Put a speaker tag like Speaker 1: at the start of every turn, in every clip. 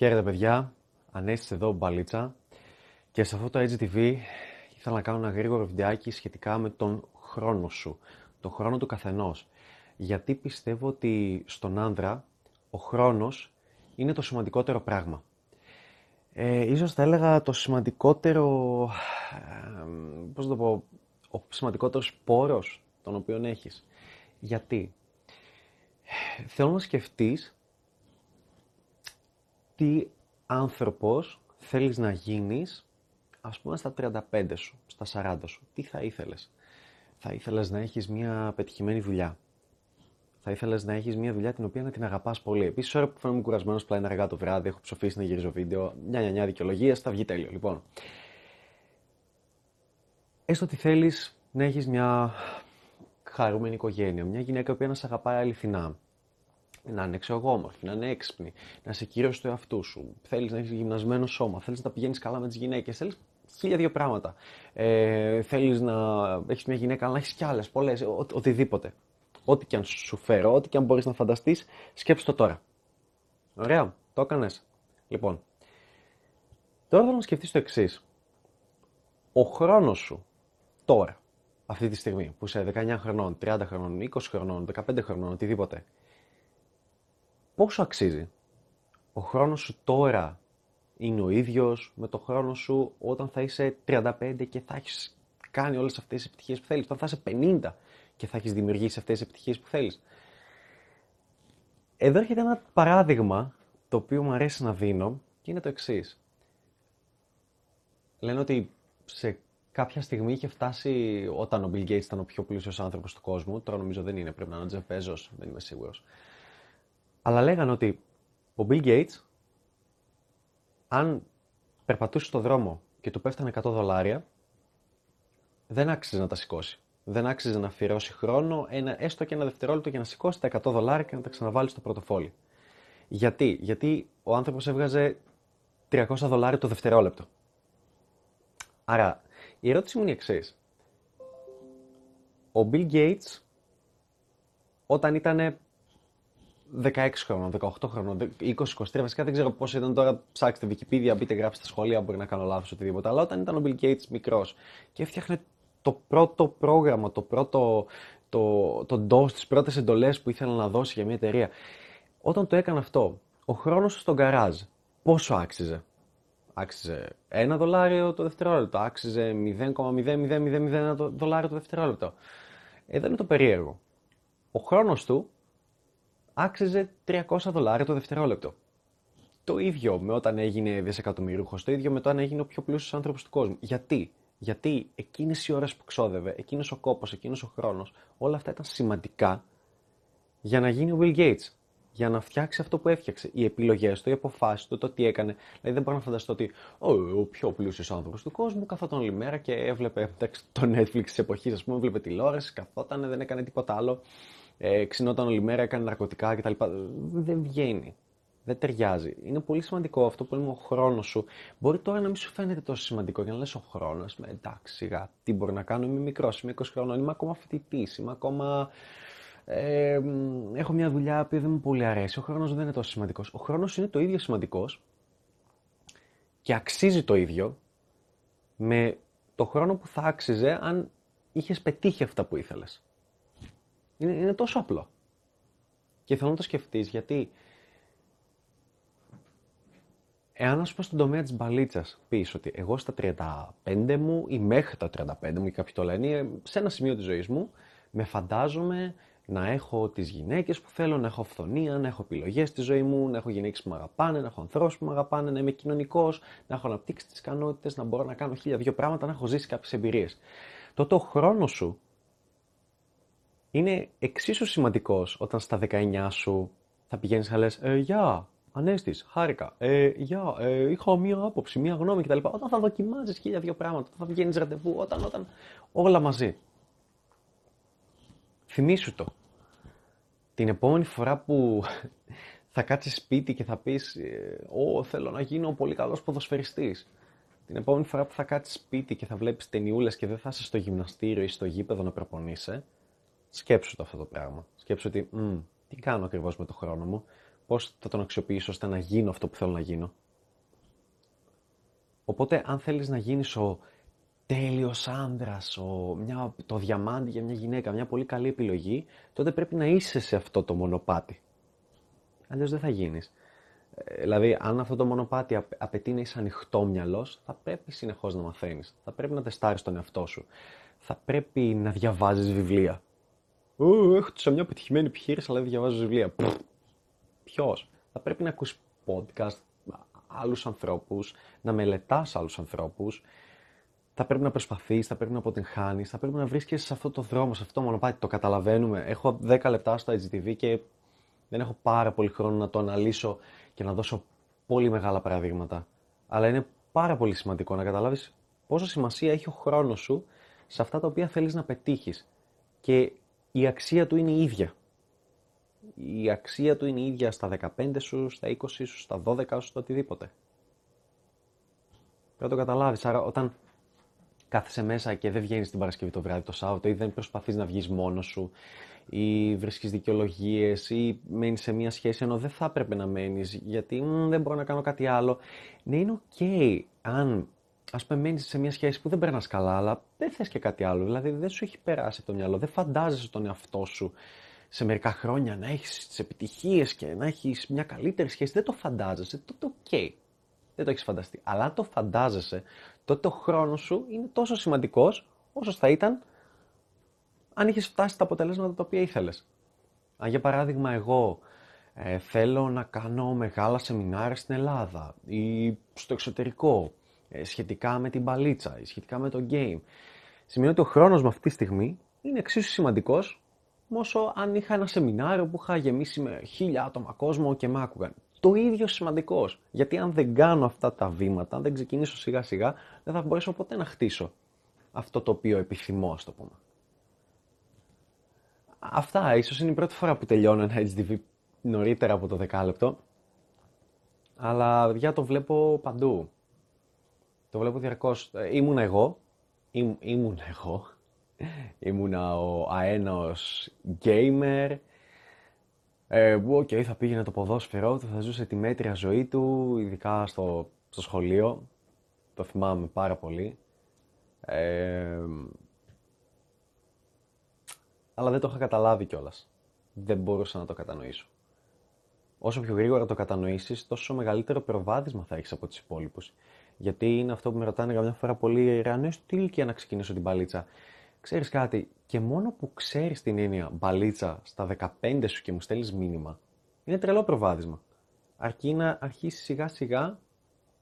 Speaker 1: Χαίρετε παιδιά, Ανέστης εδώ μπαλίτσα και σε αυτό το HTV ήθελα να κάνω ένα γρήγορο βιντεάκι σχετικά με τον χρόνο σου, τον χρόνο του καθενός. Γιατί πιστεύω ότι στον άνδρα ο χρόνος είναι το σημαντικότερο πράγμα. Ε, ίσως θα έλεγα το σημαντικότερο, ε, πώς το πω, ο σημαντικότερος πόρος τον οποίο έχεις. Γιατί; Θέλω να σκεφτείς τι άνθρωπος θέλεις να γίνεις, ας πούμε στα 35 σου, στα 40 σου. Τι θα ήθελες; Θα ήθελες να έχεις μια πετυχημένη δουλειά. Θα ήθελες να έχεις μια δουλειά την οποία να την αγαπάς πολύ. Επίσης, ώρα που φαίνομαι κουρασμένος πλάι αργά το βράδυ, έχω ψοφήσει να γυρίζω βίντεο, μια νιά δικαιολογία, θα βγει τέλειο. Λοιπόν, έστω ότι θέλεις να έχεις μια χαρούμενη οικογένεια, μια γυναίκα που να σε αγαπάει αληθινά, να είναι εξωγόμορφη, να είναι έξυπνη, να είσαι κύριο του εαυτού σου. Θέλεις να έχεις γυμνασμένο σώμα, θέλεις να πηγαίνεις καλά με τις γυναίκες, θέλεις χίλια δύο πράγματα. Ε, θέλεις να έχεις μια γυναίκα, αλλά να έχεις κι άλλες, πολλές, οτιδήποτε. Ό,τι και αν σου φέρω, ό,τι και αν μπορείς να φανταστείς, σκέψου το τώρα. Ωραία, το έκανες. Λοιπόν, τώρα θέλω να σκεφτείς το εξής. Ο χρόνος σου τώρα, αυτή τη στιγμή, που είσαι 19 χρονών, 30 χρονών, 20 χρονών, 15 χρονών, οτιδήποτε, πόσο αξίζει; Ο χρόνος σου τώρα είναι ο ίδιος με το χρόνο σου όταν θα είσαι 35 και θα έχεις κάνει όλες αυτές τις επιτυχίες που θέλεις. Όταν θα είσαι 50 και θα έχεις δημιουργήσει αυτές τις επιτυχίες που θέλεις. Εδώ έρχεται ένα παράδειγμα το οποίο μου αρέσει να δίνω και είναι το εξής. Λένε ότι σε κάποια στιγμή είχε φτάσει όταν ο Bill Gates ήταν ο πιο πλούσιος άνθρωπος του κόσμου, τώρα νομίζω δεν είναι, πρέπει να είναι ο Jeff Bezos, δεν είμαι σίγουρος, αλλά λέγανε ότι ο Bill Gates, αν περπατούσε στο δρόμο και του πέφτανε 100 δολάρια, δεν άξιζε να τα σηκώσει. Δεν άξιζε να αφιερώσει χρόνο, ένα, έστω και ένα δευτερόλεπτο για να σηκώσει τα 100 δολάρια και να τα ξαναβάλει στο πορτοφόλι. Γιατί, Γιατί ο άνθρωπος έβγαζε 300 δολάρια το δευτερόλεπτο. Άρα, η ερώτηση μου είναι η εξής. Ο Bill Gates, όταν ήταν 16 χρόνων, 18 χρόνων, 20, 23, βασικά δεν ξέρω πόσο ήταν τώρα. Ψάξτε Wikipedia, μπείτε, γράψτε στα σχολεία, μπορεί να κάνω λάθος οτιδήποτε. Αλλά όταν ήταν ο Bill Gates μικρός και έφτιαχνε το πρώτο πρόγραμμα, το πρώτο το, το DOS, τις πρώτες εντολές που ήθελε να δώσει για μια εταιρεία. Όταν το έκανε αυτό, ο χρόνος στον καράζ, πόσο άξιζε; Άξιζε ένα δολάριο το δευτερόλεπτο, άξιζε 0,0001 δολάριο το δευτερόλεπτο. Εδώ είναι το περίεργο. Ο χρόνος του άξιζε 300 δολάρια το δευτερόλεπτο. Το ίδιο με όταν έγινε δισεκατομμυρούχο, το ίδιο με όταν έγινε ο πιο πλούσιος άνθρωπος του κόσμου. Γιατί; Γιατί εκείνε οι ώρε που ξόδευε, εκείνος ο κόπος, εκείνος ο χρόνος, όλα αυτά ήταν σημαντικά για να γίνει ο Bill Gates. Για να φτιάξει αυτό που έφτιαξε. Οι επιλογές του, οι αποφάσεις του, το τι έκανε. Δηλαδή δεν μπορώ να φανταστώ ότι ο, ο πιο πλούσιος άνθρωπος του κόσμου καθόταν όλη μέρα και έβλεπε το Netflix της εποχής, ας πούμε, έβλεπε τηλεόραση, καθόταν, δεν έκανε τίποτα άλλο ε, ξυνόταν όλη μέρα, έκανε ναρκωτικά κτλ. Δεν βγαίνει. Δεν ταιριάζει. Είναι πολύ σημαντικό αυτό που λέμε ο χρόνος σου. Μπορεί τώρα να μην σου φαίνεται τόσο σημαντικό για να λες ο χρόνος. Εντάξει, σιγά, τι μπορεί να κάνω. Είμαι μικρός, είμαι 20 χρονών, είμαι ακόμα φοιτητής, είμαι ακόμα. Ε, έχω μια δουλειά που δεν μου πολύ αρέσει. Ο χρόνος δεν είναι τόσο σημαντικός. Ο χρόνος είναι το ίδιο σημαντικός και αξίζει το ίδιο με το χρόνο που θα άξιζε αν είχες πετύχει αυτά που ήθελες. Είναι, είναι τόσο απλό. Και θέλω να το σκεφτείς γιατί εάν ας πούμε στον τομέα της μπαλίτσας πεις ότι εγώ στα 35 μου ή μέχρι τα 35 μου ή κάποιοι το λένε σε ένα σημείο της ζωής μου με φαντάζομαι να έχω τις γυναίκες που θέλω, να έχω αυθονία, να έχω επιλογές στη ζωή μου, να έχω γυναίκες που με αγαπάνε, να έχω ανθρώπους που με αγαπάνε, να είμαι κοινωνικός, να έχω αναπτύξεις τις ικανότητες, να μπορώ να κάνω χίλια δυο πράγματα, να έχω ζήσει κάποιες εμπειρίες. Τότε ο χρόνος σου είναι εξίσου σημαντικός όταν στα 19 σου θα πηγαίνεις και λες: ε, Γεια, Ανέστης, χάρηκα. Ε, γεια, ε, είχα μία άποψη, μία γνώμη κτλ. Όταν θα δοκιμάζεις χίλια δύο πράγματα, όταν θα πηγαίνει ραντεβού, όταν, όταν. Όλα μαζί. Θυμήσου το. Την επόμενη φορά που θα κάτσεις σπίτι και θα πεις «Ω, θέλω να γίνω πολύ καλός ποδοσφαιριστής». Την επόμενη φορά που θα κάτσεις σπίτι και θα βλέπεις ταινιούλες και δεν θα είσαι στο γυμναστήριο ή στο γήπεδο να προπονείσαι, σκέψου το αυτό το πράγμα. Σκέψου ότι, τι κάνω ακριβώς με το χρόνο μου, πώς θα τον αξιοποιήσω ώστε να γίνω αυτό που θέλω να γίνω; Οπότε αν θέλεις να γίνεις ο τέλειος άντρας, ο, μια, το διαμάντι για μια γυναίκα, μια πολύ καλή επιλογή, τότε πρέπει να είσαι σε αυτό το μονοπάτι. Αλλιώς δεν θα γίνεις. Ε, δηλαδή, αν αυτό το μονοπάτι απαιτεί να είσαι ανοιχτό μυαλός, θα πρέπει συνεχώς να μαθαίνεις. Θα πρέπει να τεστάρεις τον εαυτό σου. Θα πρέπει να διαβάζεις βιβλία. Ω, έχω σε μια πετυχημένη επιχείρηση, αλλά δεν διαβάζω βιβλία. Ποιος; Θα πρέπει να ακούσεις podcast άλλους ανθρώπους, να μελετάς άλλους ανθρώπους. Θα πρέπει να προσπαθείς, θα πρέπει να αποτυγχάνεις, θα πρέπει να βρίσκεσαι σε αυτό το δρόμο, σε αυτό το μονοπάτι. Το καταλαβαίνουμε. Έχω 10 λεπτά στο IGTV και δεν έχω πάρα πολύ χρόνο να το αναλύσω και να δώσω πολύ μεγάλα παραδείγματα. Αλλά είναι πάρα πολύ σημαντικό να καταλάβεις πόσο σημασία έχει ο χρόνος σου σε αυτά τα οποία θέλεις να πετύχεις. Και η αξία του είναι η ίδια. Η αξία του είναι η ίδια στα 15 σου, στα 20 σου, στα 12 σου, στα οτιδήποτε. Πρέπει να το καταλάβεις. Άρα όταν κάθεσαι μέσα και δεν βγαίνεις την Παρασκευή το βράδυ το Σάββατο ή δεν προσπαθείς να βγεις μόνος σου ή βρίσκεις δικαιολογίες ή μένεις σε μια σχέση ενώ δεν θα έπρεπε να μένεις γιατί δεν μπορώ να κάνω κάτι άλλο. Ναι, είναι οκ αν ας πούμε μένεις σε μια σχέση που δεν περνάς καλά αλλά δεν θες και κάτι άλλο. Δηλαδή δεν σου έχει περάσει από το μυαλό, δεν φαντάζεσαι τον εαυτό σου σε μερικά χρόνια να έχεις τις επιτυχίες και να έχεις μια καλύτερη σχέση. Δεν το φαντάζεσαι, τότε οκ. Δεν το έχεις φανταστεί. Αλλά αν το φαντάζεσαι, τότε ο χρόνος σου είναι τόσο σημαντικός όσο θα ήταν αν είχες φτάσει στα αποτελέσματα τα οποία ήθελες. Αν για παράδειγμα εγώ ε, θέλω να κάνω μεγάλα σεμινάρια στην Ελλάδα ή στο εξωτερικό ε, σχετικά με την παλίτσα ή σχετικά με το game, σημαίνει ότι ο χρόνος μου αυτή τη στιγμή είναι εξίσου σημαντικός όσο αν είχα ένα σεμινάριο που είχα γεμίσει με χίλια άτομα κόσμο και με άκουγαν. Το ίδιο σημαντικός. Γιατί αν δεν κάνω αυτά τα βήματα, αν δεν ξεκινήσω σιγά σιγά, δεν θα μπορέσω ποτέ να χτίσω αυτό το οποίο επιθυμώ, ας το πούμε. Αυτά, ίσως είναι η πρώτη φορά που τελειώνω ένα HDV νωρίτερα από το δεκάλεπτο. Αλλά για το βλέπω παντού. Το βλέπω διαρκώς. Ε, ήμουν εγώ. Ήμ, ήμουν εγώ. Ήμουνα ο αένος gamer. Ε, που, okay, θα πήγαινε το ποδόσφαιρό του, θα ζούσε τη μέτρια ζωή του, ειδικά στο, στο σχολείο. Το θυμάμαι πάρα πολύ. Ε, αλλά δεν το είχα καταλάβει κιόλας. Δεν μπορούσα να το κατανοήσω. Όσο πιο γρήγορα το κατανοήσεις, τόσο μεγαλύτερο προβάδισμα θα έχεις από τους υπόλοιπους. Γιατί είναι αυτό που με ρωτάνε καμιά φορά πολύ, ρε, τι ηλικία να ξεκινήσω την παλίτσα. Ξέρεις κάτι, και μόνο που ξέρεις την έννοια μπαλίτσα στα 15 σου και μου στέλνεις μήνυμα, είναι τρελό προβάδισμα. Αρκεί να αρχίσεις σιγά σιγά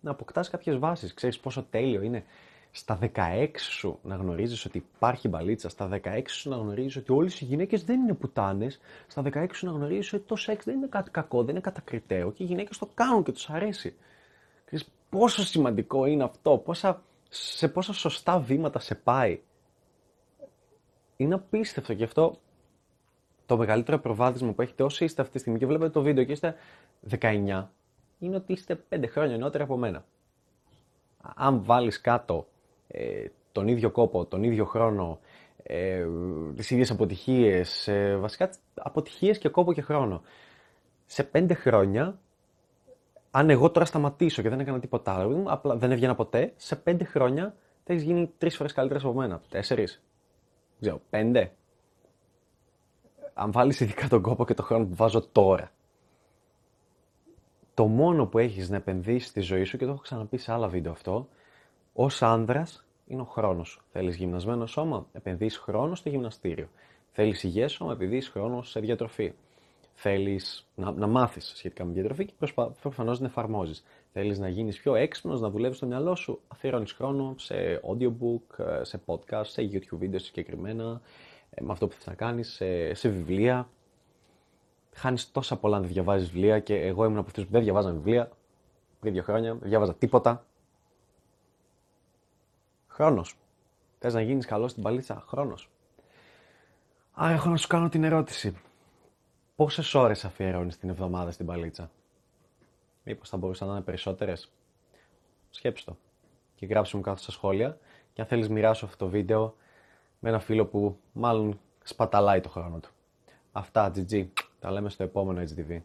Speaker 1: να αποκτάς κάποιες βάσεις. Ξέρεις πόσο τέλειο είναι στα 16 σου να γνωρίζεις ότι υπάρχει μπαλίτσα, στα 16 σου να γνωρίζεις ότι όλες οι γυναίκες δεν είναι πουτάνες, στα 16 σου να γνωρίζεις ότι το σεξ δεν είναι κάτι κακό, δεν είναι κατακριτέο και οι γυναίκες το κάνουν και τους αρέσει. Ξέρεις πόσο σημαντικό είναι αυτό, πόσα, σε πόσα σωστά βήματα σε πάει. Είναι απίστευτο και αυτό το μεγαλύτερο προβάδισμα που έχετε όσοι είστε αυτή τη στιγμή και βλέπετε το βίντεο και είστε 19, είναι ότι είστε 5 χρόνια νεότερα από μένα. Αν βάλεις κάτω ε, τον ίδιο κόπο, τον ίδιο χρόνο, ε, τις ίδιες αποτυχίες, ε, βασικά αποτυχίες και κόπο και χρόνο. Σε πέντε χρόνια, αν εγώ τώρα σταματήσω και δεν έκανα τίποτα άλλο, απλά δεν έβγαινα ποτέ, σε πέντε χρόνια θα έχεις γίνει τρεις φορές καλύτερα από μένα. Τέσσερις. Ξέρω, πέντε. Αν βάλεις ειδικά τον κόπο και τον χρόνο που βάζω τώρα. Το μόνο που έχεις να επενδύσεις στη ζωή σου, και το έχω ξαναπεί σε άλλα βίντεο αυτό, ως άνδρας είναι ο χρόνος σου. Θέλεις γυμνασμένο σώμα, επενδύεις χρόνο στο γυμναστήριο. Θέλεις υγιές σώμα, επενδύεις χρόνο σε διατροφή. Θέλεις να, να μάθεις σχετικά με διατροφή και προφανώς να εφαρμόζεις. Θέλεις να γίνεις πιο έξυπνος, να δουλεύεις στο μυαλό σου, αφιερώνεις χρόνο σε audiobook, σε podcast, σε YouTube βίντεο συγκεκριμένα, ε, με αυτό που θες να κάνεις, σε, σε βιβλία. Χάνεις τόσα πολλά να διαβάζεις βιβλία και εγώ ήμουν από αυτούς που δεν διαβάζαν βιβλία πριν δύο χρόνια, δεν διάβαζα τίποτα. Χρόνος. Θες να γίνεις καλός στην παλίτσα, χρόνος. Α, έχω να σου κάνω την ερώτηση. Πόσες ώρες αφιερώνεις την εβδομάδα στην παλίτσα, Μήπως θα μπορούσαν να είναι περισσότερες; Σκέψτε το. Και γράψε μου κάτω στα σχόλια. Και αν θέλεις, μοιράσου αυτό το βίντεο με ένα φίλο που μάλλον σπαταλάει το χρόνο του. Αυτά, GG. Τα λέμε στο επόμενο HDV.